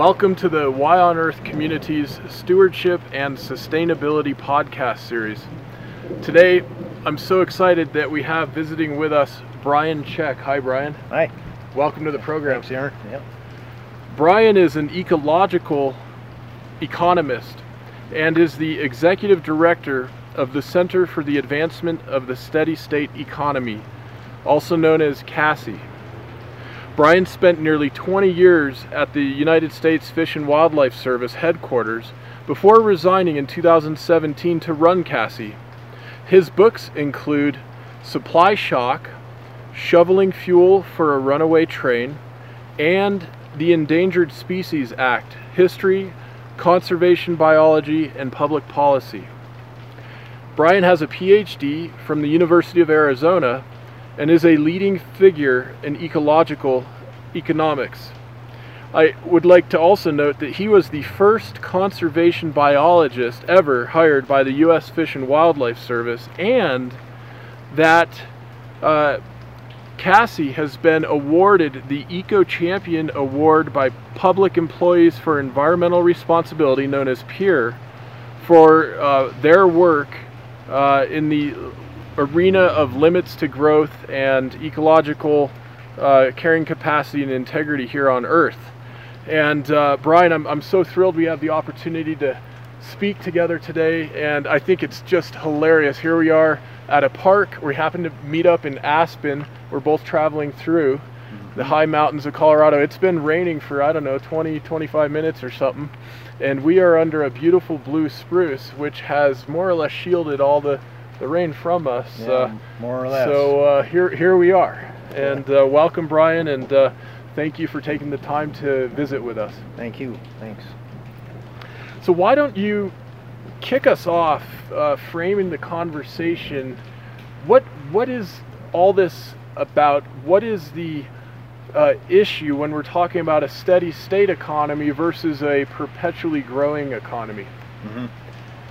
Welcome to the Y on Earth Community's Stewardship and Sustainability podcast series. Today, I'm so excited that we have visiting with us Brian Czech. Hi, Brian. Hi. Welcome to the program. Thanks, Aaron. Yep. Brian is an ecological economist and is the executive director of the Center for the Advancement of the Steady State Economy, also known as CASSE. Brian spent nearly 20 years at the United States Fish and Wildlife Service headquarters before resigning in 2017 to run CASSE. His books include Supply Shock, Shoveling Fuel for a Runaway Train, and the Endangered Species Act, History, Conservation Biology, and Public Policy. Brian has a PhD from the University of Arizona and is a leading figure in ecological economics. I would like to also note that he was the first conservation biologist ever hired by the U.S. Fish and Wildlife Service, and that uh, CASSE has been awarded the Eco Champion Award by Public Employees for Environmental Responsibility, known as PEER, for uh, their work uh, in the arena of limits to growth and ecological uh, carrying capacity and integrity here on Earth. And uh, Brian, I'm, I'm so thrilled we have the opportunity to speak together today, and I think it's just hilarious. Here we are at a park. We happen to meet up in Aspen. We're both traveling through the high mountains of Colorado. It's been raining for, I don't know, 20, 25 minutes or something. And we are under a beautiful blue spruce, which has more or less shielded all the, the rain from us. Yeah, uh, more or less. So uh, here, here we are. And uh, welcome, Brian, and uh, thank you for taking the time to visit with us. Thank you. Thanks. So why don't you kick us off, uh, framing the conversation? What what is all this about? What is the uh, issue when we're talking about a steady state economy versus a perpetually growing economy? Mm-hmm.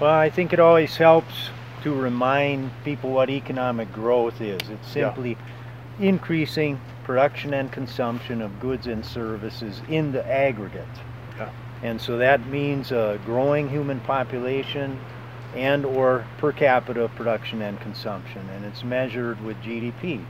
Well, I think it always helps to remind people what economic growth is. It's simply yeah. increasing production and consumption of goods and services in the aggregate. Yeah. And so that means a growing human population and or per capita production and consumption and it's measured with GDP.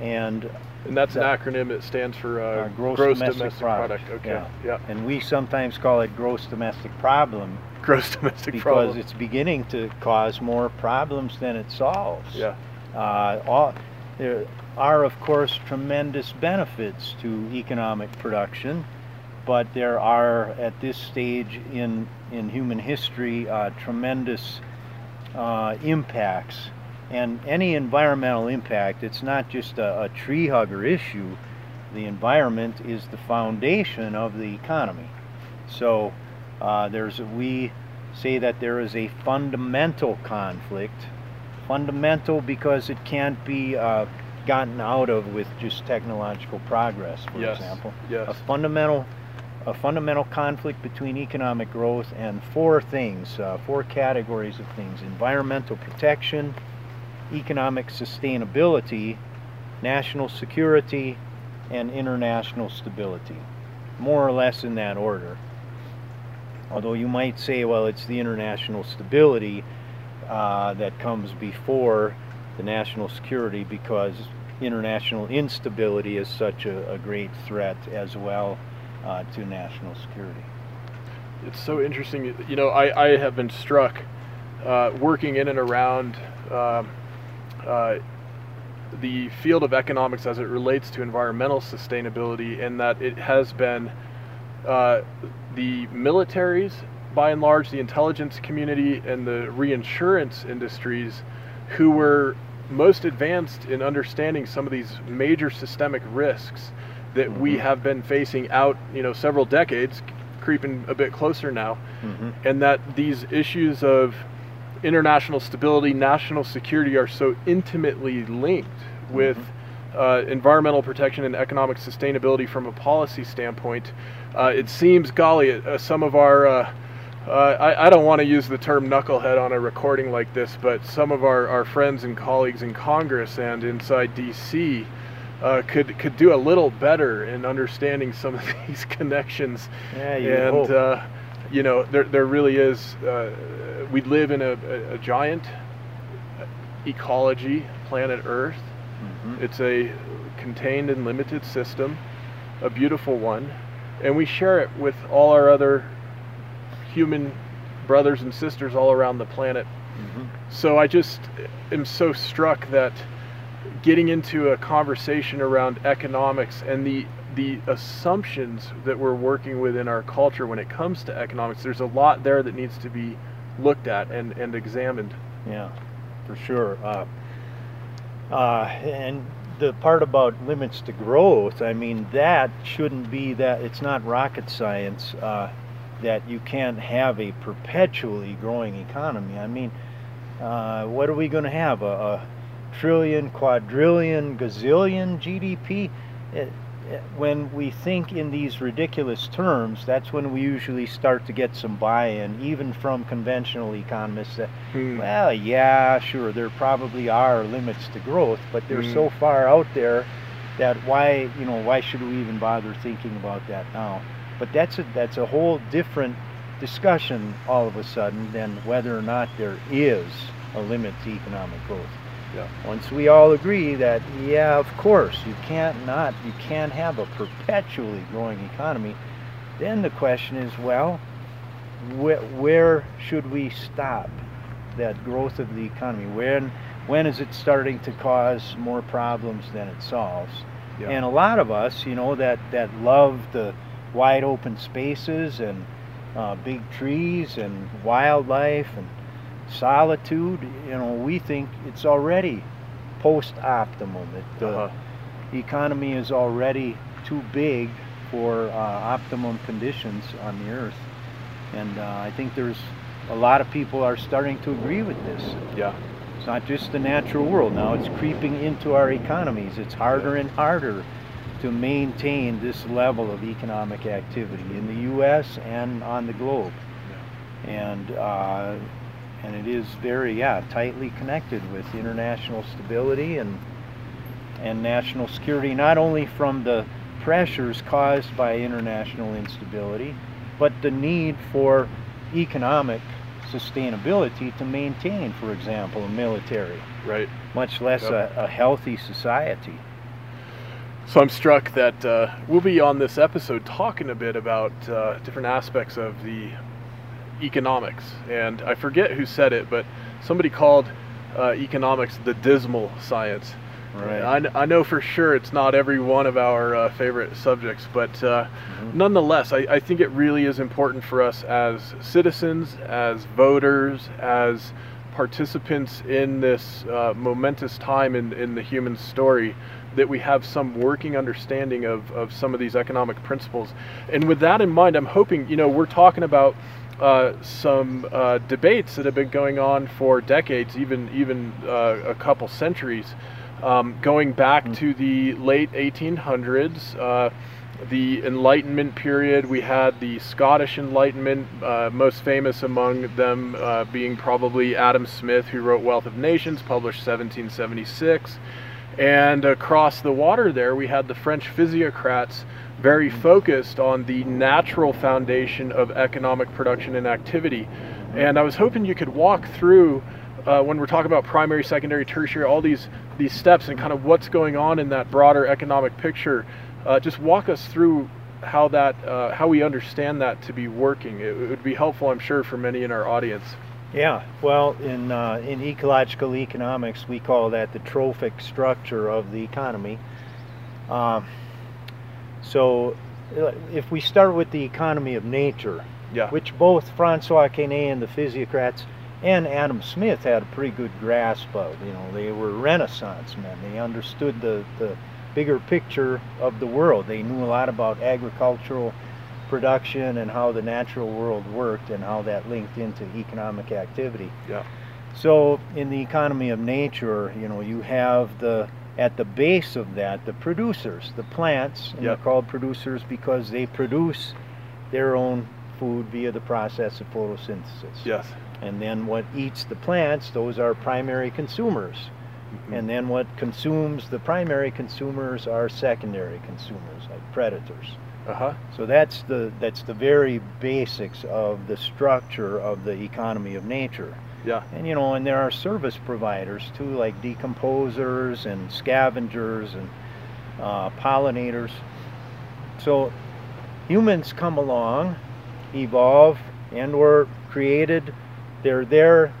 And and that's an acronym. It stands for uh, uh, gross, gross, domestic, domestic product. product. Okay. Yeah. yeah. And we sometimes call it gross domestic problem. Gross domestic because problem. Because it's beginning to cause more problems than it solves. Yeah. Uh, all, there are, of course, tremendous benefits to economic production, but there are, at this stage in in human history, uh, tremendous uh, impacts and any environmental impact, it's not just a, a, tree hugger issue. The environment is the foundation of the economy. So uh, there's we say that there is a fundamental conflict. Fundamental because it can't be uh, gotten out of with just technological progress, for yes. example. Yes. A fundamental a fundamental conflict between economic growth and four things, uh, four categories of things: environmental protection, economic sustainability, national security, and international stability. More or less in that order. Although you might say, well, it's the international stability uh, that comes before the national security because international instability is such a, a great threat as well uh, to national security. It's so interesting. You know, I, I have been struck uh, working in and around um, the field of economics as it relates to environmental sustainability, in that it has been uh, the militaries, by and large, the intelligence community, and the reinsurance industries who were most advanced in understanding some of these major systemic risks that mm-hmm. we have been facing out, you know, several decades, creeping a bit closer now, mm-hmm. and that these issues of international stability, national security are so intimately linked with mm-hmm. Uh, environmental protection and economic sustainability from a policy standpoint. Uh, it seems, golly, uh, some of our uh, uh, I, I, don't want to use the term knucklehead on a recording like this, but some of our, our friends and colleagues in Congress and inside DC uh, could could do a little better in understanding some of these connections. Yeah, you and uh, you know, there there really is. Uh, we live in a, a, a giant ecology, planet Earth. Mhm. It's a contained and limited system, a beautiful one, and we share it with all our other human brothers and sisters all around the planet. Mhm. So I just am so struck that getting into a conversation around economics and the the assumptions that we're working with in our culture when it comes to economics, there's a lot there that needs to be looked at and, and examined. Yeah, for sure. Uh, uh, and the part about limits to growth, I mean, that shouldn't be that, it's not rocket science uh, that you can't have a perpetually growing economy. I mean, uh, what are we going to have? A, a trillion, quadrillion, gazillion GDP? It, when we think in these ridiculous terms, that's when we usually start to get some buy-in, even from conventional economists that Hmm. well, yeah, sure, there probably are limits to growth, but they're Mm. so far out there that why, you know, why should we even bother thinking about that now? But that's a that's a whole different discussion all of a sudden than whether or not there is a limit to economic growth. Yeah. Once we all agree that yeah, of course, you can't not you can't have a perpetually growing economy, then the question is, well, where, where should we stop that growth of the economy? When when is it starting to cause more problems than it solves? Yeah. And a lot of us, you know, that that love the wide open spaces and uh, big trees and wildlife and solitude, you know, we think it's already post optimum. It, the Uh-huh. economy is already too big for uh, optimum conditions on the earth. And uh, I think there's a lot of people are starting to agree with this. Yeah. It's not just the natural world now, it's creeping into our economies. It's harder and harder to maintain this level of economic activity in the US and on the globe. And uh, and it is very yeah tightly connected with international stability and and national security not only from the pressures caused by international instability but the need for economic sustainability to maintain for example a military Right. much less Yep. a, a healthy society So I'm struck that uh, we'll be on this episode talking a bit about uh, different aspects of the economics. And I forget who said it, but somebody called uh, economics the dismal science. I, I know for sure it's not every one of our uh, favorite subjects, but uh, Mhm. nonetheless, I, I think it really is important for us as citizens, as voters, as participants in this uh, momentous time in, in the human story that we have some working understanding of, of some of these economic principles. And with that in mind, I'm hoping, you know, we're talking about uh, some uh, debates that have been going on for decades, even even uh, a couple centuries, um, going back Mm. to the late 1800s. Uh, the Enlightenment period, we had the Scottish Enlightenment, uh, most famous among them uh, being probably Adam Smith, who wrote Wealth of Nations, published 1776. And across the water there, we had the French physiocrats very focused on the natural foundation of economic production and activity. And I was hoping you could walk through uh, when we're talking about primary, secondary, tertiary, all these these steps and kind of what's going on in that broader economic picture. Uh, just walk us through how that uh, how we understand that to be working. It, it would be helpful, I'm sure, for many in our audience. Yeah, well, in uh, in ecological economics, we call that the trophic structure of the economy. Um, so, uh, if we start with the economy of nature, Yeah. which both Francois Quesnay and the physiocrats and Adam Smith had a pretty good grasp of. You know, they were Renaissance men. They understood the, the bigger picture of the world. They knew a lot about agricultural production and how the natural world worked and how that linked into economic activity. Yeah. So in the economy of nature, you know, you have the at the base of that the producers, the plants, and Yep. they're called producers because they produce their own food via the process of photosynthesis. Yes. And then what eats the plants, those are primary consumers. Mm-hmm. And then what consumes the primary consumers are secondary consumers, like predators. Uh-huh. So that's the that's the very basics of the structure of the economy of nature. Yeah. And you know, and there are service providers too, like decomposers and scavengers and uh, pollinators. So humans come along, evolve, and were created. They're there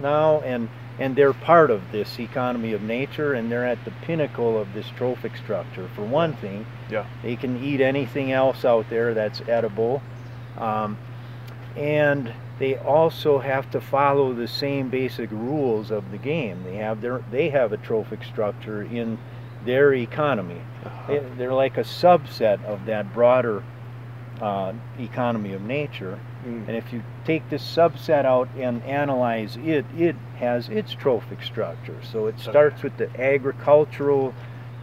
now, and and they're part of this economy of nature, and they're at the pinnacle of this trophic structure. For one thing, yeah, they can eat anything else out there that's edible, um, and they also have to follow the same basic rules of the game. They have their they have a trophic structure in their economy. Uh-huh. They, are like a subset of that broader uh, economy of nature. Mm. And if you take this subset out and analyze it, it has its trophic structure. So it starts with the agricultural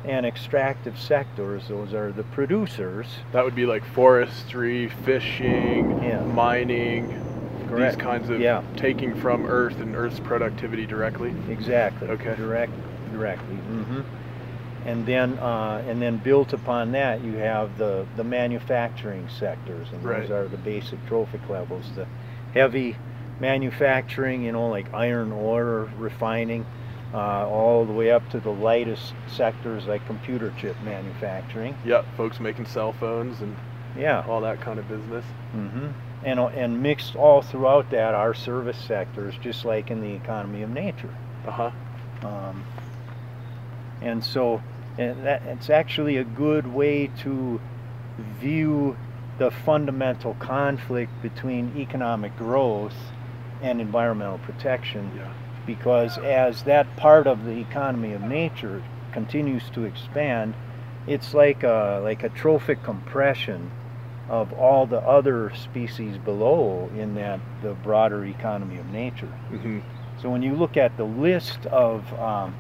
and extractive sectors. Those are the producers. That would be like forestry, fishing, Yeah. mining, Correct. these kinds of Yeah. taking from Earth and Earth's productivity directly. Exactly. Okay. Direct, directly. hmm And then, uh, and then built upon that, you have the the manufacturing sectors, and Right. those are the basic trophic levels. The heavy manufacturing, you know, like iron ore refining, uh, all the way up to the lightest sectors like computer chip manufacturing. Yeah, folks making cell phones and Yeah. all that kind of business. hmm And and mixed all throughout that are service sectors, just like in the economy of nature. Uh-huh. Um, and so and that, it's actually a good way to view the fundamental conflict between economic growth and environmental protection Yeah. because as that part of the economy of nature continues to expand it's like a, like a trophic compression of all the other species below in that the broader economy of nature hmm so when you look at the list of um,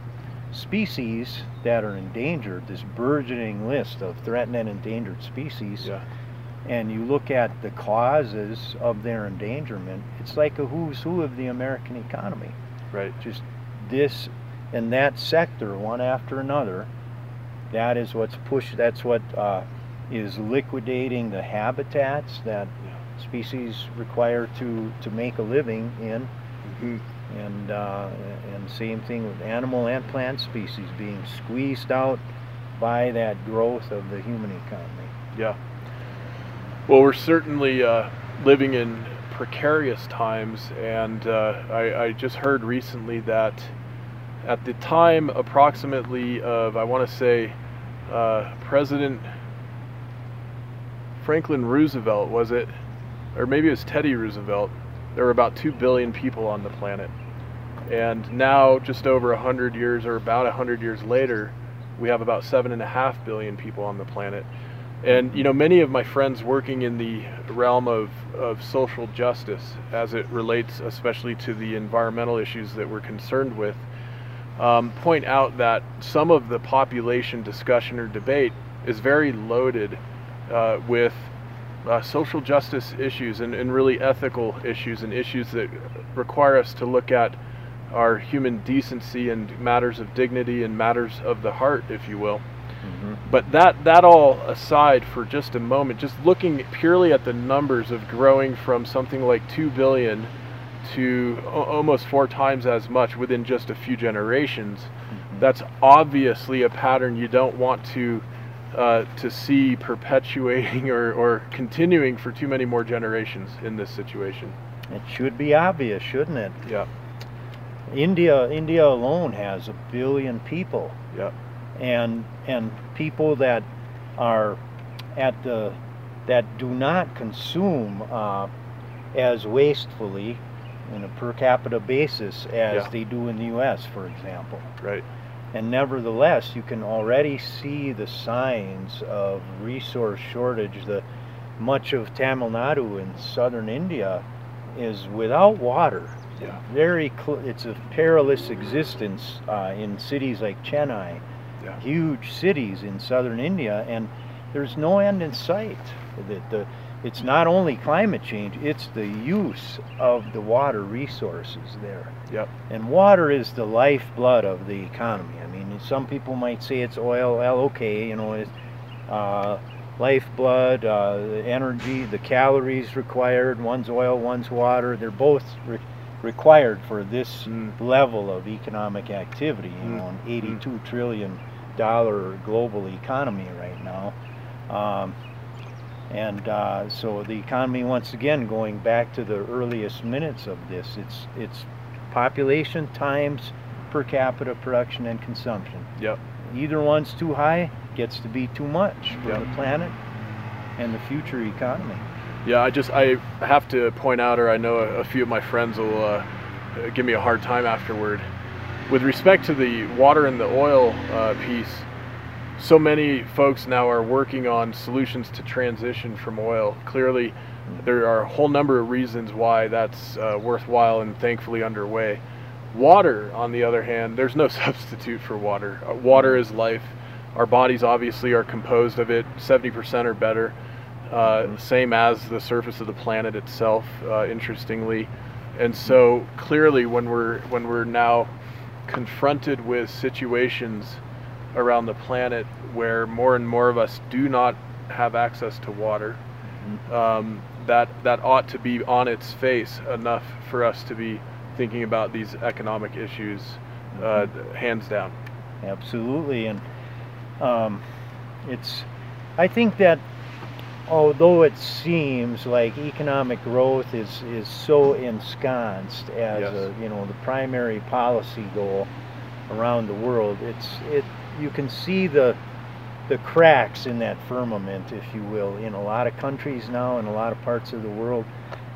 species that are endangered, this burgeoning list of threatened and endangered species, Yeah. and you look at the causes of their endangerment, it's like a who's who of the American economy. Right. Just this and that sector, one after another. That is what's pushed. That's what uh, is liquidating the habitats that species require to to make a living in hmm and uh, and same thing with animal and plant species being squeezed out by that growth of the human economy. Yeah. Well, we're certainly uh, living in precarious times, and uh, I, I just heard recently that at the time, approximately of I want to say uh, President Franklin Roosevelt was it, or maybe it was Teddy Roosevelt. There were about two billion people on the planet, and now just over a hundred years, or about a hundred years later, we have about seven and a half billion people on the planet. And you know, many of my friends working in the realm of, of social justice, as it relates especially to the environmental issues that we're concerned with, um, point out that some of the population discussion or debate is very loaded uh, with uh, social justice issues and, and really ethical issues and issues that require us to look at our human decency and matters of dignity and matters of the heart, if you will. But that that all aside for just a moment, just looking purely at the numbers of growing from something like two billion to o- almost four times as much within just a few generations, that's obviously a pattern you don't want to uh, to see perpetuating or, or continuing for too many more generations in this situation. It should be obvious, shouldn't it? Yeah, India, India alone has a billion people, yeah, and and people that are at the that do not consume uh, as wastefully in a per capita basis as Yeah. they do in the U.S., for example. right. And nevertheless, you can already see the signs of resource shortage. The much of Tamil Nadu in southern India is without water. Yeah. Very, cl- it's a perilous existence uh, in cities like Chennai, Yeah. huge cities in southern India, and there's no end in sight. The, the it's not only climate change, it's the use of the water resources there. Yep. And water is the lifeblood of the economy. I mean, some people might say it's oil, well, okay, you know, it's uh, lifeblood, uh, the energy, the calories required, one's oil, one's water, they're both re required for this mm. level of economic activity, you mm. know, an mm. 82 mm. trillion dollar global economy right now. Um, and uh, so the economy, once again, going back to the earliest minutes of this, it's it's population times per capita production and consumption. Yep. Either one's too high, gets to be too much for yep. the planet and the future economy. Yeah, I just I have to point out, or I know a, a few of my friends will uh, give me a hard time afterward. With respect to the water and the oil uh, piece, so many folks now are working on solutions to transition from oil. Clearly, there are a whole number of reasons why that's uh, worthwhile and thankfully underway. Water, on the other hand, there's no substitute for water. Uh, water is life. Our bodies obviously are composed of it, 70% or better, uh, same as the surface of the planet itself, uh, interestingly. And so clearly, when we're when we're now confronted with situations around the planet where more and more of us do not have access to water. Mm-hmm. Um, that that ought to be on its face enough for us to be thinking about these economic issues, uh, mm-hmm. hands down. Absolutely, and um, it's. I think that although it seems like economic growth is is so ensconced as yes. a, you know the primary policy goal around the world, it's it you can see the the cracks in that firmament, if you will, in a lot of countries now, in a lot of parts of the world.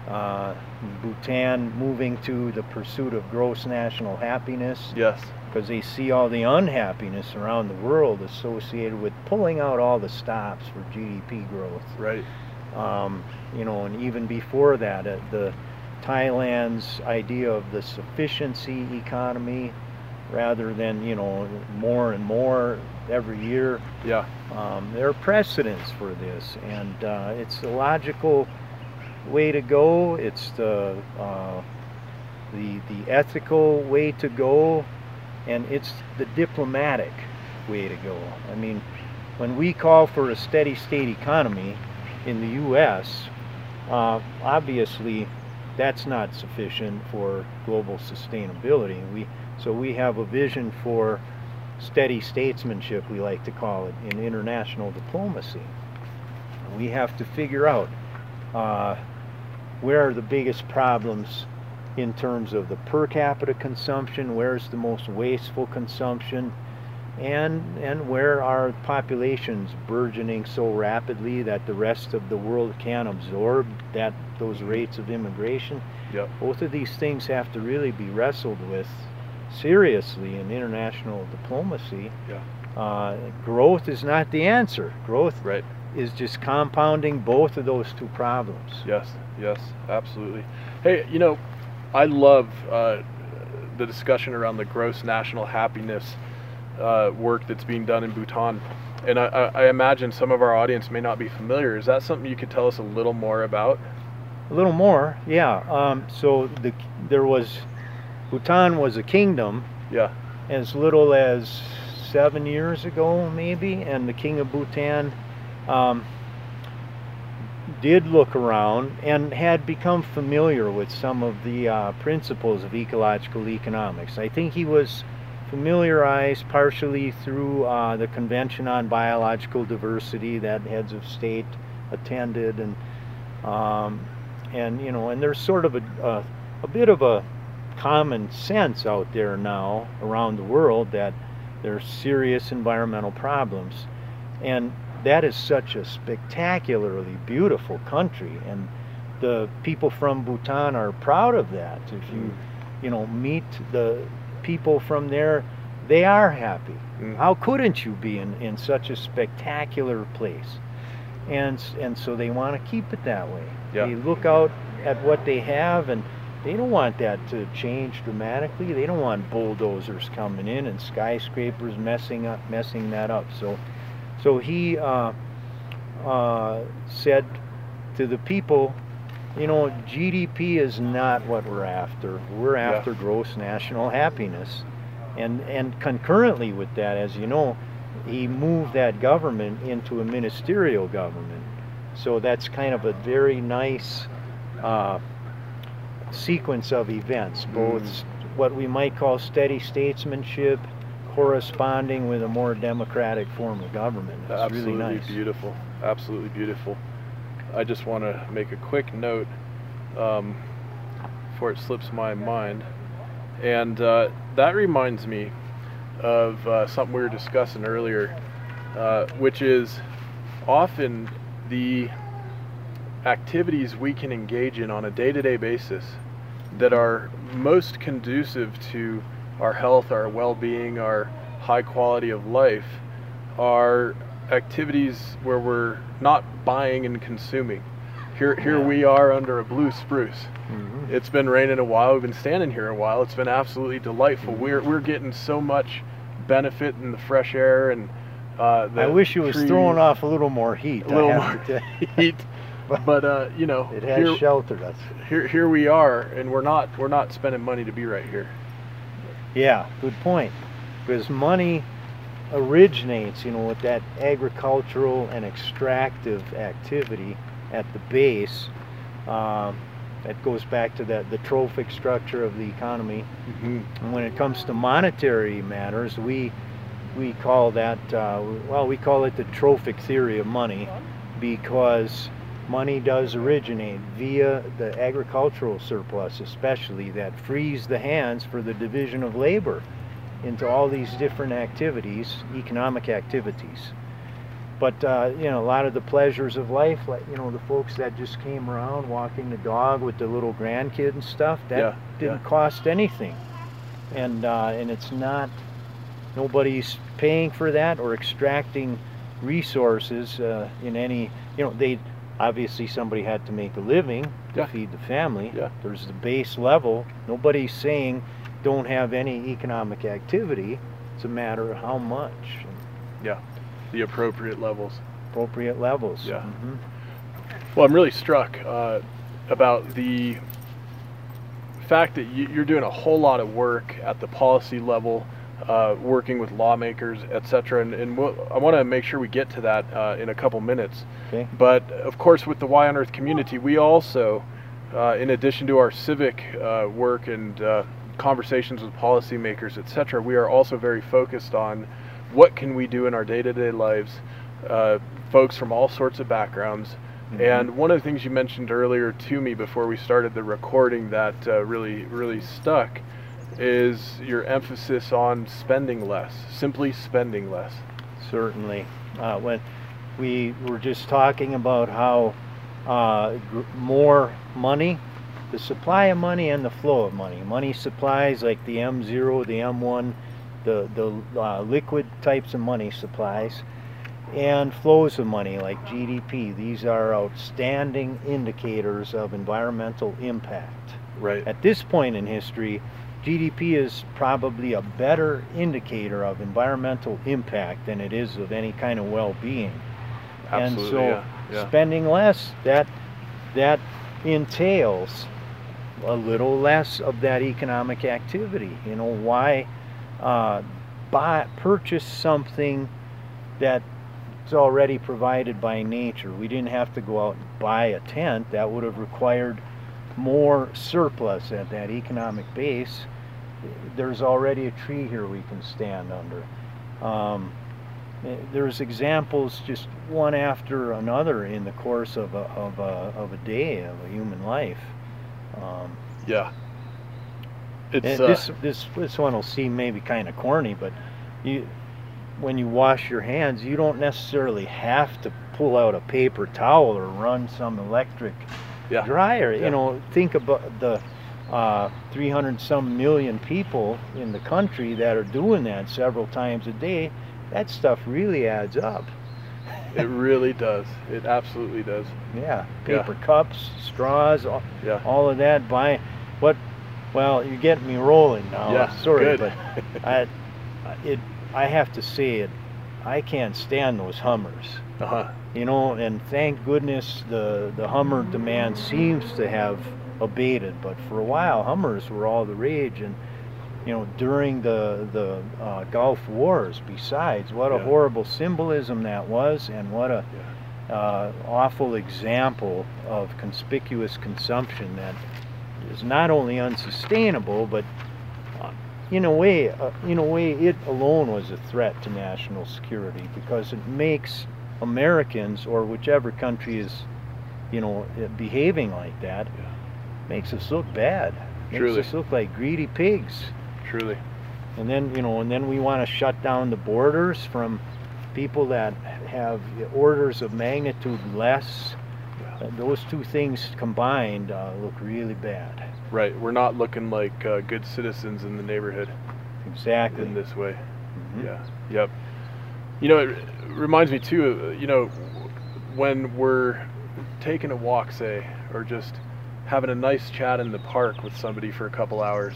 Uh, Bhutan moving to the pursuit of gross national happiness. Yes. Because they see all the unhappiness around the world associated with pulling out all the stops for GDP growth. Right. Um, you know, and even before that, uh, the Thailand's idea of the sufficiency economy, rather than you know more and more every year. Yeah. Um, there are precedents for this, and uh, it's the logical way to go. It's the uh, the the ethical way to go, and it's the diplomatic way to go. I mean, when we call for a steady state economy in the U.S., uh, obviously that's not sufficient for global sustainability. We so we have a vision for steady statesmanship, we like to call it, in international diplomacy. We have to figure out uh, where are the biggest problems in terms of the per capita consumption, where's the most wasteful consumption, and and where are populations burgeoning so rapidly that the rest of the world can't absorb that those rates of immigration. Yep. Both of these things have to really be wrestled with seriously in international diplomacy. Yeah. Uh, growth is not the answer. Growth right. is just compounding both of those two problems. Yes, yes, absolutely. Hey, you know, I love uh, the discussion around the gross national happiness uh, work that's being done in Bhutan. And I, I, imagine some of our audience may not be familiar. Is that something you could tell us a little more about? A little more, yeah. Um, so the, there was Bhutan was a kingdom. Yeah. As little as seven years ago, maybe, and the king of Bhutan um, did look around and had become familiar with some of the uh, principles of ecological economics. I think he was familiarized partially through uh, the Convention on Biological Diversity that heads of state attended, and um, and you know, and there's sort of a, a, a bit of a common sense out there now around the world that there's serious environmental problems. And that is such a spectacularly beautiful country and the people from Bhutan are proud of that. If you mm. you know meet the people from there, they are happy. Mm. How couldn't you be in, in such a spectacular place? And and so they want to keep it that way. Yeah. They look out at what they have and they don't want that to change dramatically. They don't want bulldozers coming in and skyscrapers messing up, messing that up. So, so he uh, uh, said, to the people, you know, GDP is not what we're after. We're Yeah. after gross national happiness. And and concurrently with that, as you know, he moved that government into a ministerial government. So that's kind of a very nice uh, sequence of events, both Mm. what we might call steady statesmanship corresponding with a more democratic form of government. It's Absolutely really nice. beautiful. Absolutely beautiful. I just want to make a quick note um, before it slips my mind. And uh, that reminds me of uh, something we were discussing earlier, uh, which is often the activities we can engage in on a day to day basis that are most conducive to our health, our well being, our high quality of life are activities where we're not buying and consuming. Here, here Yeah. we are under a blue spruce. Mhm. It's been raining a while. We've been standing here a while. It's been absolutely delightful. Mm-hmm. We're we're getting so much benefit in the fresh air and uh, the I wish it was trees, throwing off a little more heat. a little more have to tell you. heat. But uh, you know, It has here, sheltered us. here here we are, and we're not we're not spending money to be right here. Yeah, good point. Because money originates, you know, with that agricultural and extractive activity at the base. Um, that goes back to that the trophic structure of the economy. And when it comes to monetary matters, we we call that uh, well, we call it the trophic theory of money, because money does originate via the agricultural surplus, especially that frees the hands for the division of labor into all these different activities, economic activities. But uh, you know, a lot of the pleasures of life, like you know, the folks that just came around walking the dog with the little grandkid and stuff, that Yeah, didn't yeah. cost anything, and uh, and it's not nobody's paying for that or extracting resources uh, in any. You know, they obviously somebody had to make a living to Yeah. feed the family. Yeah. There's the base level. Nobody's saying don't have any economic activity. It's a matter of how much, Yeah, The appropriate levels. appropriate levels. Yeah. Mhm. Well, I'm really struck uh, about the fact that you're doing a whole lot of work at the policy level, uh, working with lawmakers, et cetera. And, and we'll, I want to make sure we get to that uh, in a couple minutes. Okay. But of course, with the Y on Earth community, we also, uh, in addition to our civic uh, work and uh, conversations with policymakers, et cetera, we are also very focused on what can we do in our day-to-day lives. Uh, folks from all sorts of backgrounds. Mhm. And one of the things you mentioned earlier to me before we started the recording that uh, really, really stuck is your emphasis on spending less, simply spending less. Certainly. Uh, when we were just talking about how uh, gr- more money, the supply of money and the flow of money. Money supplies like the M0, the M1, the, the uh, liquid types of money supplies, and flows of money like GDP. These are outstanding indicators of environmental impact. Right. At this point in history, GDP is probably a better indicator of environmental impact than it is of any kind of well-being. Absolutely. and so yeah. yeah. spending less, that that entails a little less of that economic activity. You know, why uh, buy purchase something that's already provided by nature. We didn't have to go out and buy a tent. That would have required more surplus at that economic base. There's already a tree here we can stand under. Um, there's examples just one after another in the course of a, of a, of a day of a human life. Um, yeah. It's uh, this this this one will seem maybe kind of corny, but you when you wash your hands, you don't necessarily have to pull out a paper towel or run some electric Yeah. dryer. Yeah. You know, think about the uh, 300 some million people in the country that are doing that several times a day. That stuff really adds up. it really does. It absolutely does. Yeah, Yeah. paper cups, straws, all, Yeah. all of that. Buy what? Well, you're getting me rolling now. Yeah, Sorry, good. but I, it, I have to say it. I can't stand those Hummers. Uh-huh. You know, and thank goodness the the Hummer demand seems to have abated. But for a while, Hummers were all the rage, and you know, during the the uh, Gulf Wars. Besides, what a Yeah. horrible symbolism that was, and what a Yeah. uh, awful example of conspicuous consumption that is not only unsustainable, but uh, in a way, uh, in a way, it alone was a threat to national security because it makes Americans or whichever country is, you know, uh, behaving like that, Yeah. makes us look bad. Makes Truly. us look like greedy pigs. Truly. And then, you know, and then we want to shut down the borders from people that have orders of magnitude less. Yeah. Those two things combined uh, look really bad. Right. We're not looking like uh, good citizens in the neighborhood Exactly. in this way. Mhm. Yeah. Yep. You know, it reminds me too. You know, when we're taking a walk, say, or just having a nice chat in the park with somebody for a couple hours,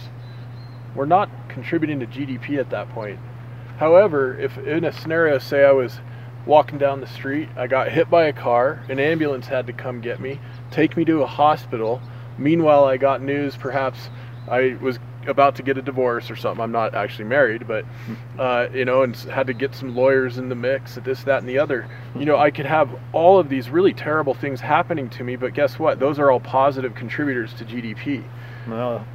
we're not contributing to GDP at that point. However, if in a scenario, say I was walking down the street, I got hit by a car, an ambulance had to come get me, take me to a hospital. Meanwhile, I got news perhaps I was about to get a divorce or something. I'm not actually married, but uh, you know, and had to get some lawyers in the mix, this, that, and the other. You know, I could have all of these really terrible things happening to me, but guess what? Those are all positive contributors to GDP. Well,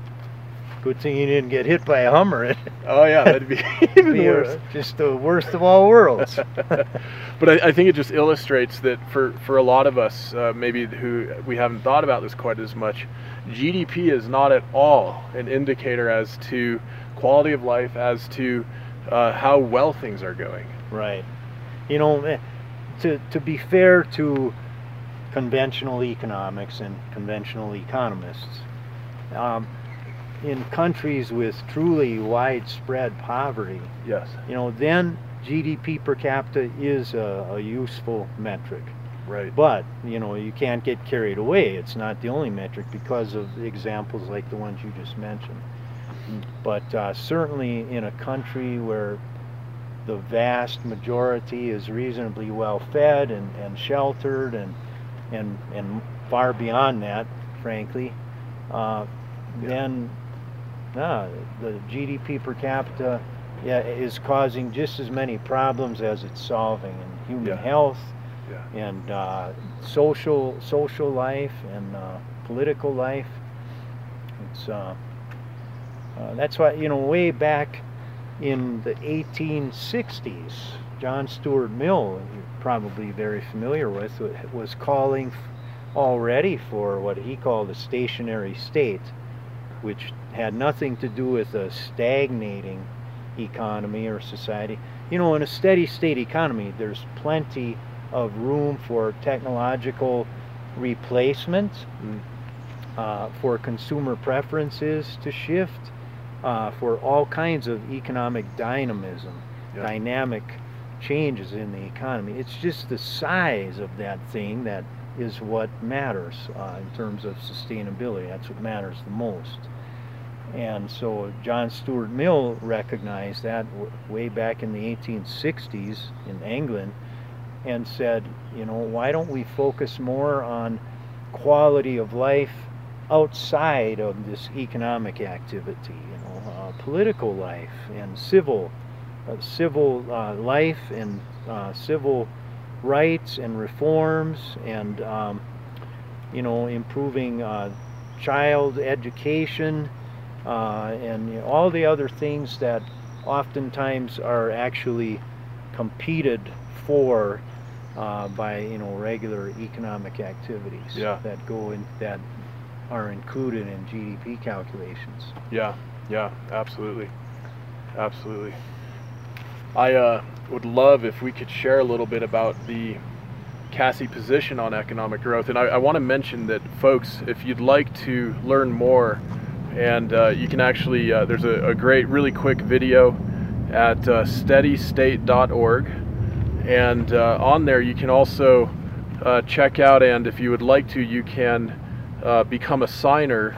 good thing you didn't get hit by a Hummer. Oh yeah, that'd be even Be, worse. just the worst of all worlds. but I, I think it just illustrates that for, for a lot of us, uh, maybe who we haven't thought about this quite as much, GDP is not at all an indicator as to quality of life, as to uh, how well things are going. Right. You know, eh, to, to be fair to conventional economics and conventional economists, um, in countries with truly widespread poverty, Yes. you know, then GDP per capita is a, a useful metric. Right. But, you know, you can't get carried away. It's not the only metric because of examples like the ones you just mentioned. But uh, certainly in a country where the vast majority is reasonably well fed and, and sheltered and, and, and far beyond that, frankly, uh, Yeah. then nah, the GDP per capita yeah, is causing just as many problems as it's solving in human Yeah. health Yeah. and uh, social social life and uh, political life. It's uh, uh, that's why you know way back in the 1860s, John Stuart Mill, you're probably very familiar with, was calling already for what he called a stationary state, which had nothing to do with a stagnating economy or society. You know, in a steady state economy, there's plenty of room for technological replacement, Mm. uh, for consumer preferences to shift, uh, for all kinds of economic dynamism, dynamic changes in the economy. It's just the size of that thing that is what matters uh, in terms of sustainability. That's what matters the most. And so John Stuart Mill recognized that w- way back in the 1860s in England and said, you know, why don't we focus more on quality of life outside of this economic activity, you know, uh, political life and civil, uh, civil uh, life and uh, civil rights and reforms and, um, you know, improving uh, child education uh, and you know, all the other things that oftentimes are actually competed for uh, by you know regular economic activities Yeah. that go in that are included in GDP calculations. Yeah, yeah, absolutely, absolutely. I uh, would love if we could share a little bit about the CASSE position on economic growth, and I, I want to mention that, folks, if you'd like to learn more, and uh, you can actually, uh, there's a, a great, really quick video at uh, steadystate.org, and uh, on there you can also uh, check out, and if you would like to, you can uh, become a signer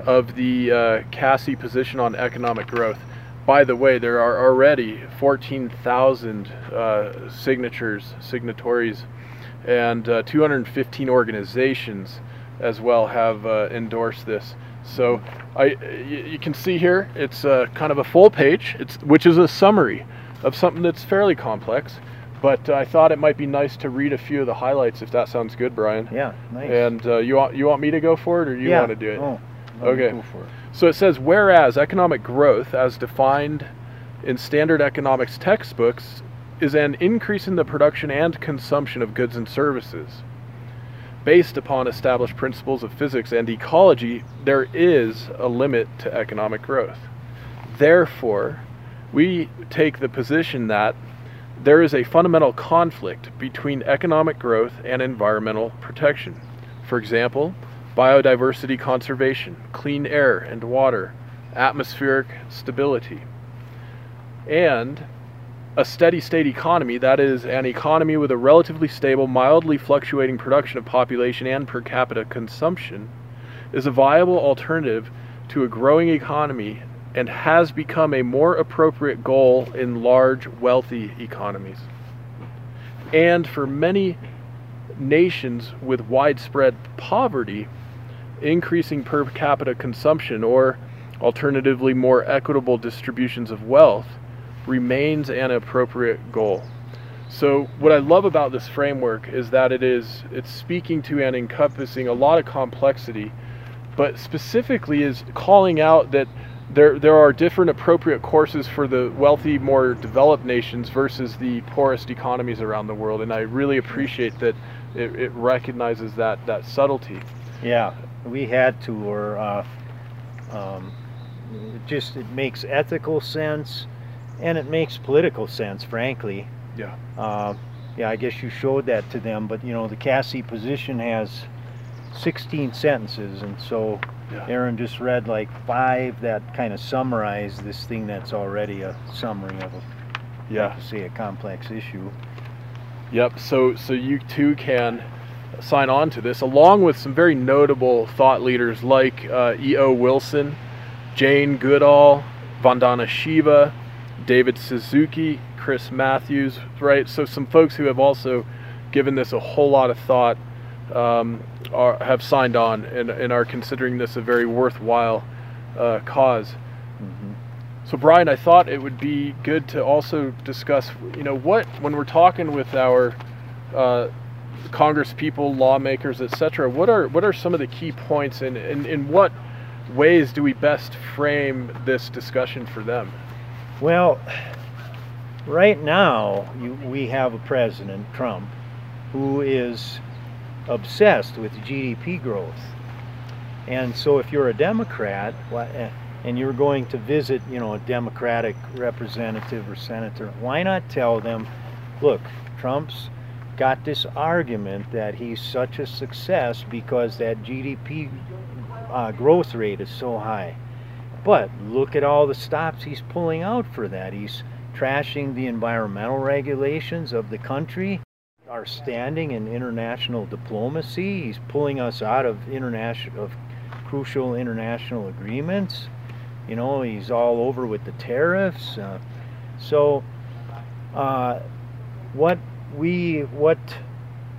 of the uh, CASSE position on economic growth. by the way, there are already 14,000 uh, signatures, signatories, and uh, 215 organizations as well have uh, endorsed this. So I, you can see here, it's kind of a full page, it's, which is a summary of something that's fairly complex. But I thought it might be nice to read a few of the highlights, if that sounds good, Brian. Yeah, nice. And uh, you want you want me to go for it, or you yeah. want to do it? Oh, Okay. It. So it says, whereas economic growth, as defined in standard economics textbooks, is an increase in the production and consumption of goods and services. Based upon established principles of physics and ecology, there is a limit to economic growth. Therefore, we take the position that there is a fundamental conflict between economic growth and environmental protection. For example, biodiversity conservation, clean air and water, atmospheric stability, and a steady state economy, that is, an economy with a relatively stable, mildly fluctuating production of population and per capita consumption, is a viable alternative to a growing economy and has become a more appropriate goal in large, wealthy economies. And for many nations with widespread poverty, increasing per capita consumption or alternatively more equitable distributions of wealth remains an appropriate goal. So what I love about this framework is that it is it's speaking to and encompassing a lot of complexity, but specifically is calling out that there there are different appropriate courses for the wealthy, more developed nations versus the poorest economies around the world, and I really appreciate that it, it recognizes that that subtlety. Yeah, we had to, or uh, um, it just it makes ethical sense, and it makes political sense, frankly. Yeah. Uh, yeah, I guess you showed that to them, but you know the CASSE position has 16 sentences, and so Yeah. Aaron just read like five that kind of summarize this thing that's already a summary of a, Yeah. like say, a complex issue. Yep. So so you too can sign on to this, along with some very notable thought leaders like uh, E.O. Wilson, Jane Goodall, Vandana Shiva, David Suzuki, Chris Matthews. Right. So some folks who have also given this a whole lot of thought um, are, have signed on and, and are considering this a very worthwhile uh, cause. hmm So Brian, I thought it would be good to also discuss, you know, what when we're talking with our uh, Congress people, lawmakers, etc. What are what are some of the key points, and in, in what ways do we best frame this discussion for them? Well, right now you, we have a president, Trump, who is obsessed with GDP growth. And so if you're a Democrat eh, and you're going to visit, you know, a Democratic representative or senator, why not tell them, look, Trump's got this argument that he's such a success because that GDP uh, growth rate is so high. But look at all the stops he's pulling out for that. He's trashing the environmental regulations of the country, our standing in international diplomacy. He's pulling us out of international of crucial international agreements. You know, he's all over with the tariffs. Uh, so, uh, what we what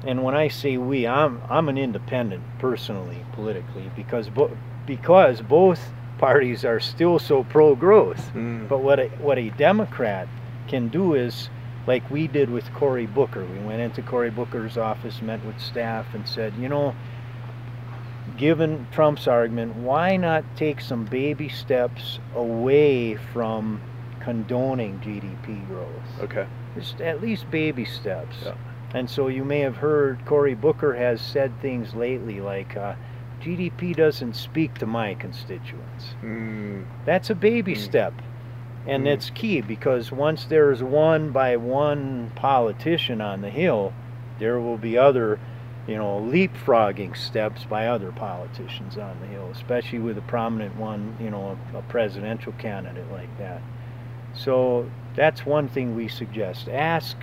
and when I say we, I'm I'm an independent personally, politically, because bo- because both parties are still so pro-growth. But what a, what a Democrat can do is, like we did with Cory Booker. We went into Cory Booker's office, met with staff, and said, you know, given Trump's argument, why not take some baby steps away from condoning GDP growth? Okay. Just at least baby steps. Yeah. And so you may have heard Cory Booker has said things lately like, uh, GDP doesn't speak to my constituents. Mm, That's a baby Mm. step. And Mm. it's key because once there's one by one politician on the Hill, there will be other, you know, leapfrogging steps by other politicians on the Hill, especially with a prominent one, you know, a, a presidential candidate like that. So that's one thing we suggest. Ask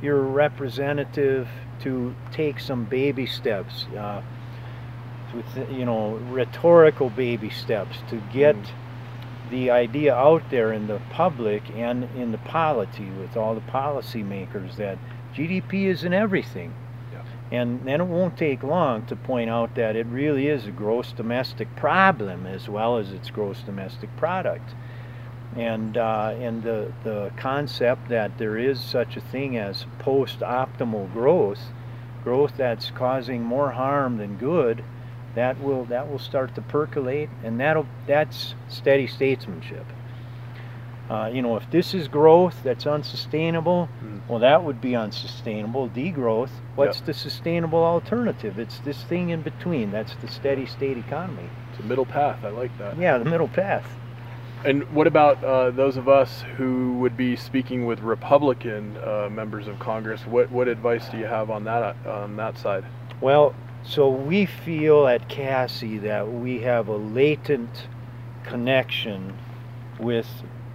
your representative to take some baby steps. Uh, with you know rhetorical baby steps to get Mm. The idea out there in the public and in the polity with all the policymakers that GDP isn't everything. Yeah. And then it won't take long to point out that it really is a gross domestic problem as well as its gross domestic product. And, uh, and the, the concept that there is such a thing as post-optimal growth, growth that's causing more harm than good, that will that will start to percolate, and that'll that's steady statesmanship. Uh, you know, if this is growth that's unsustainable, Mm. well, that would be unsustainable. Degrowth. What's Yep. the sustainable alternative? It's this thing in between. That's the steady state economy. It's a middle path. I like that. Yeah, the middle path. And what about uh, those of us who would be speaking with Republican uh, members of Congress? What what advice do you have on that on that side? Well, so we feel at CASSE that we have a latent connection with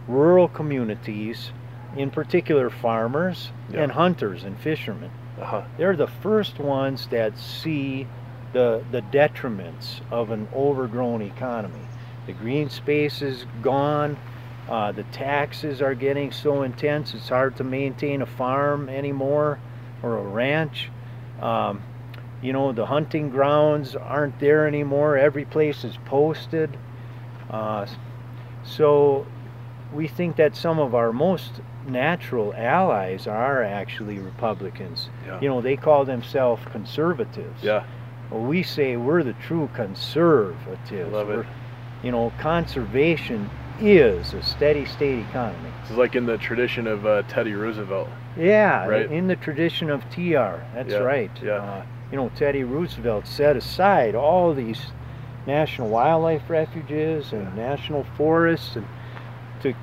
rural communities, in particular farmers Yeah. and hunters and fishermen. Uh-huh. They're the first ones that see the, the detriments of an overgrown economy. The green space is gone. Uh, the taxes are getting so intense it's hard to maintain a farm anymore or a ranch. Um, you know, the hunting grounds aren't there anymore. Every place is posted. Uh, so we think that some of our most natural allies are actually Republicans. Yeah. You know, they call themselves conservatives. Yeah. Well, we say we're the true conservatives. Love it. We're- You know, conservation is a steady state economy. This is like in the tradition of uh, Teddy Roosevelt. Yeah, Right. in the tradition of TR. That's Yeah, right. yeah. Uh, you know, Teddy Roosevelt set aside all these national wildlife refuges and national forests and to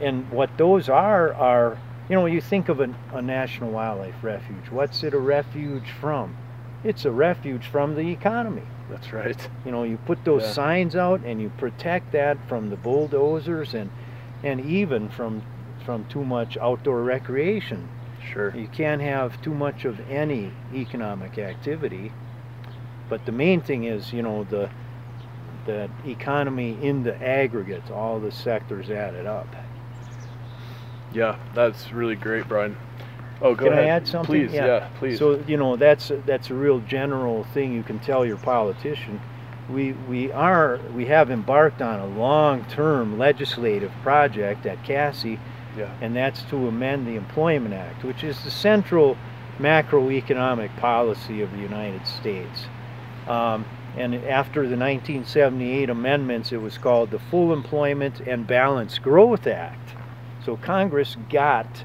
and what those are are you know you think of a, a national wildlife refuge. What's it a refuge from? It's a refuge from the economy. That's right. you know you put those Yeah. signs out and you protect that from the bulldozers and and even from from too much outdoor recreation Sure. you can't have too much of any economic activity but the main thing is you know the the economy in the aggregate all the sectors added up Yeah, that's really great, Brian. Oh, go Can ahead. I add something? Please, yeah, please. So you know that's a, that's a real general thing you can tell your politician. We we are we have embarked on a long-term legislative project at CASSE, yeah. and that's to amend the Employment Act, which is the central macroeconomic policy of the United States. Um, and after the 1978 amendments, it was called the Full Employment and Balanced Growth Act. So Congress got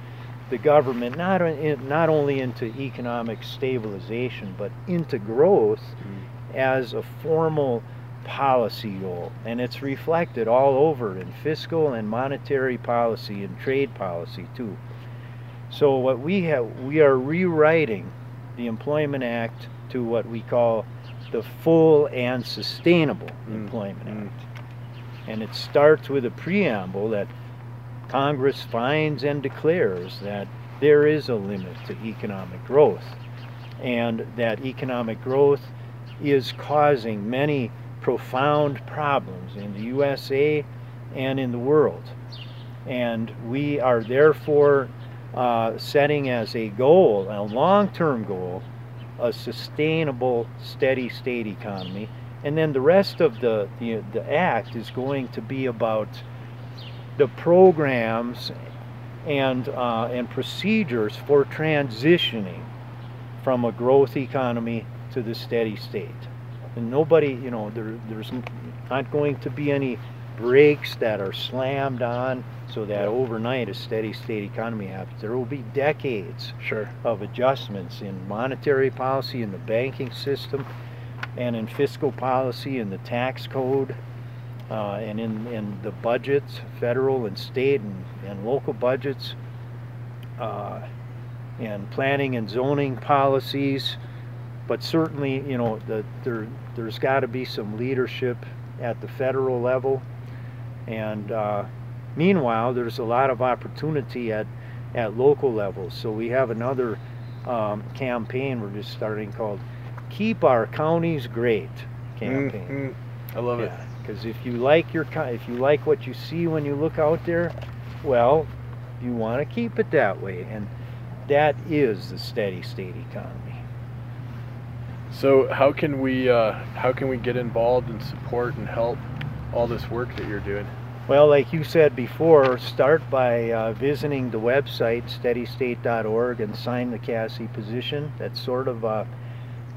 the government not, in, not only into economic stabilization, but into growth Mm. as a formal policy goal. And it's reflected all over in fiscal and monetary policy and trade policy too. So what we have, we are rewriting the Employment Act to what we call the full and sustainable Mm, Employment mm. Act. And it starts with a preamble that Congress finds and declares that there is a limit to economic growth and that economic growth is causing many profound problems in the USA and in the world. And we are therefore uh, setting as a goal, a long term goal, a sustainable, steady state economy. And then the rest of the, the, the act is going to be about the programs and, uh, and procedures for transitioning from a growth economy to the steady state. And nobody, you know, there, there's not going to be any brakes that are slammed on so that overnight a steady state economy happens. There will be decades Sure. of adjustments in monetary policy, in the banking system, and in fiscal policy, in the tax code, uh, and in, in the budgets, federal and state and, and local budgets, uh, and planning and zoning policies. But certainly, you know, the, there, there's got to be some leadership at the federal level. And uh, meanwhile, there's a lot of opportunity at, at local levels. So we have another um, campaign we're just starting called Keep Our Counties Great campaign. Mm, mm. I love it. Because if you like your if you like what you see when you look out there, well, you want to keep it that way, and that is the steady state economy. So how can we uh, how can we get involved and support and help all this work that you're doing? Well, like you said before, start by uh, visiting the website steadystate.org and sign the CASSE position. That's sort of, uh,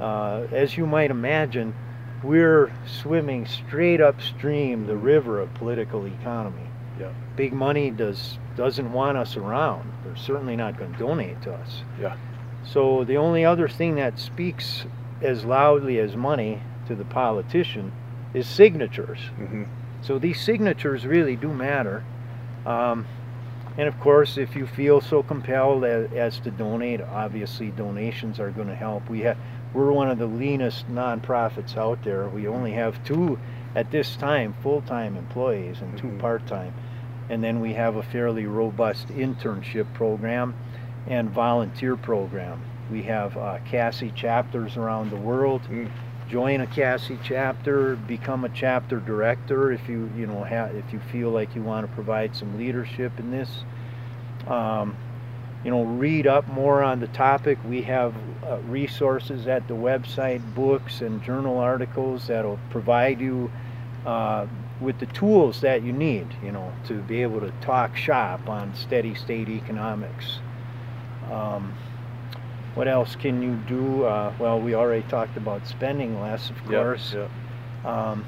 uh, as you might imagine, we're swimming straight upstream the river of political economy. Yeah. Big money does doesn't want us around. They're certainly not going to donate to us. Yeah. So the only other thing that speaks as loudly as money to the politician is signatures. Mm-hmm. So these signatures really do matter. Um, and of course, if you feel so compelled as, as to donate, obviously donations are going to help. We have we're one of the leanest nonprofits out there. We only have two at this time full-time employees and 2 Mhm. part-time. And then we have a fairly robust internship program and volunteer program. We have uh, CASSE chapters around the world. Mm. Join a CASSE chapter, become a chapter director if you you know ha- if you feel like you want to provide some leadership in this. Um, you know, read up more on the topic. We have uh, resources at the website, books and journal articles that'll provide you uh, with the tools that you need, you know, to be able to talk shop on steady state economics. Um, what else can you do? Uh, well, we already talked about spending less, of Yeah, course. yeah. Um,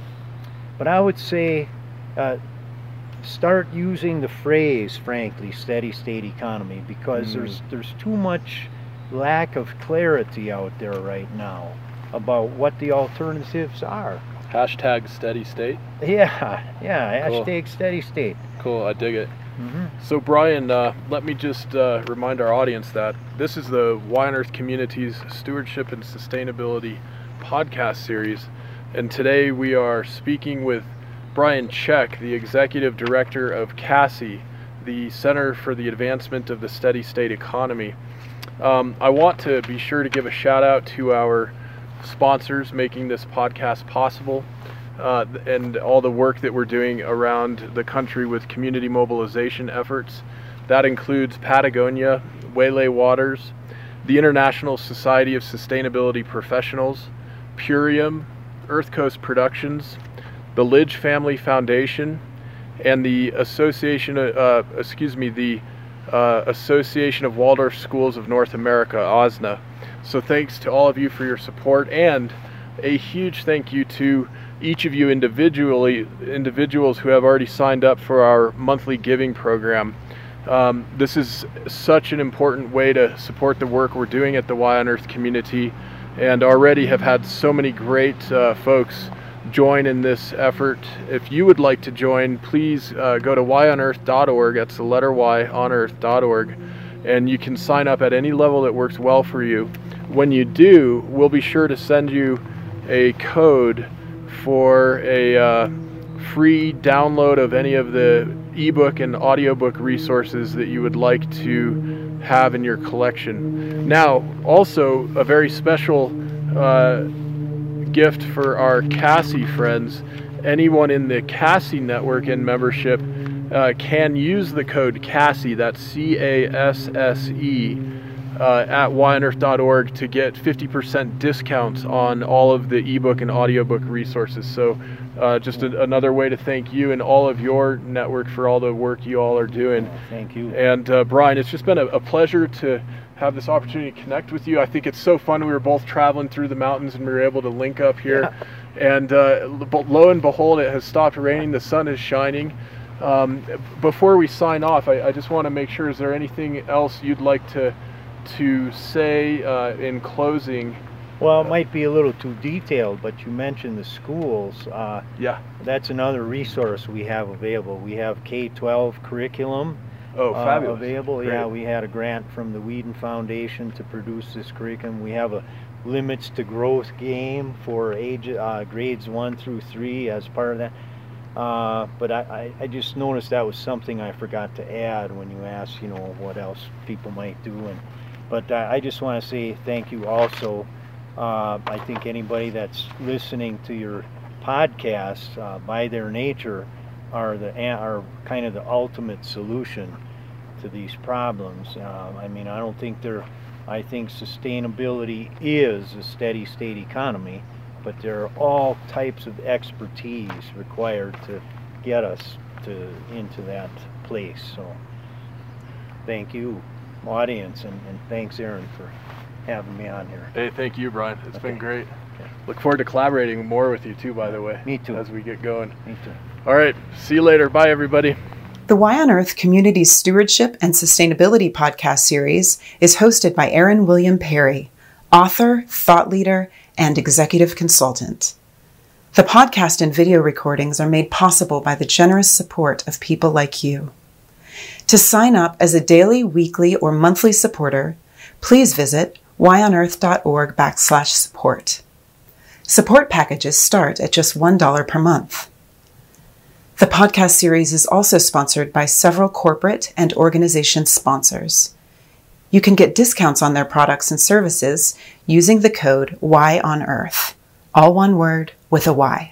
but I would say uh, start using the phrase, frankly, steady state economy, because Mm. there's there's too much lack of clarity out there right now about what the alternatives are. Hashtag steady state. Yeah, yeah. Cool. Hashtag steady state. Cool, I dig it. Hmm So Brian, uh, let me just uh, remind our audience that this is the on Earth Community's Stewardship and Sustainability podcast series, and today we are speaking with Brian Czech, the Executive Director of CASSE, the Center for the Advancement of the Steady State Economy. Um, I want to be sure to give a shout out to our sponsors making this podcast possible uh, and all the work that we're doing around the country with community mobilization efforts. That includes Patagonia, Waylay Waters, the International Society of Sustainability Professionals, Purium, Earth Coast Productions, the Lidge Family Foundation, and the Association, uh, excuse me, the uh, Association of Waldorf Schools of North America, AWSNA. So thanks to all of you for your support, and a huge thank you to each of you individually, individuals who have already signed up for our monthly giving program. Um, this is such an important way to support the work we're doing at the Y on Earth community, and already have had so many great uh, folks join in this effort. If you would like to join, please uh, go to yonearth.org. That's the letter Y on earth.org, and you can sign up at any level that works well for you. When you do, we'll be sure to send you a code for a uh, free download of any of the ebook and audiobook resources that you would like to have in your collection. Now, also a very special uh, gift for our CASSE friends. Anyone in the CASSE network and membership uh, can use the code CASSE, that's C A S S E, uh, at yonearth.org to get 50% discounts on all of the ebook and audiobook resources. So, uh, just a, another way to thank you and all of your network for all the work you all are doing. Thank you. And uh, Brian, it's just been a, a pleasure to have this opportunity to connect with you. I think it's so fun. We were both traveling through the mountains and we were able to link up here. And uh, lo and behold, it has stopped raining. The sun is shining. Um, before we sign off, I, I just want to make sure: is there anything else you'd like to to say uh, in closing? Well, it might be a little too detailed, but you mentioned the schools. Uh, Yeah. that's another resource we have available. We have K-12 curriculum Oh, uh, fabulous. available. Yeah, we had a grant from the Weeden Foundation to produce this curriculum. We have a limits to growth game for age uh, grades one through three as part of that. Uh, but I, I, I just noticed that was something I forgot to add when you asked, you know, what else people might do. And but uh, I just want to say thank you also. Uh, I think anybody that's listening to your podcasts, uh, by their nature, are the are kind of the ultimate solution to these problems. Uh, I mean, I don't think they're. I think sustainability is a steady state economy, but there are all types of expertise required to get us to into that place. So, thank you, audience, and, and thanks, Aaron, for having me on here. Hey, thank you, Brian. It's Okay. been great. Okay. Look forward to collaborating more with you too, by the way. Me too. As we get going. Me too. All right. See you later. Bye, everybody. The Y on Earth Community Stewardship and Sustainability podcast series is hosted by Aaron William Perry, author, thought leader, and executive consultant. The podcast and video recordings are made possible by the generous support of people like you. To sign up as a daily, weekly, or monthly supporter, please visit yonearth.org backslash support. Support packages start at just $1 per month. The podcast series is also sponsored by several corporate and organization sponsors. You can get discounts on their products and services using the code Y on Earth, all one word with a Y.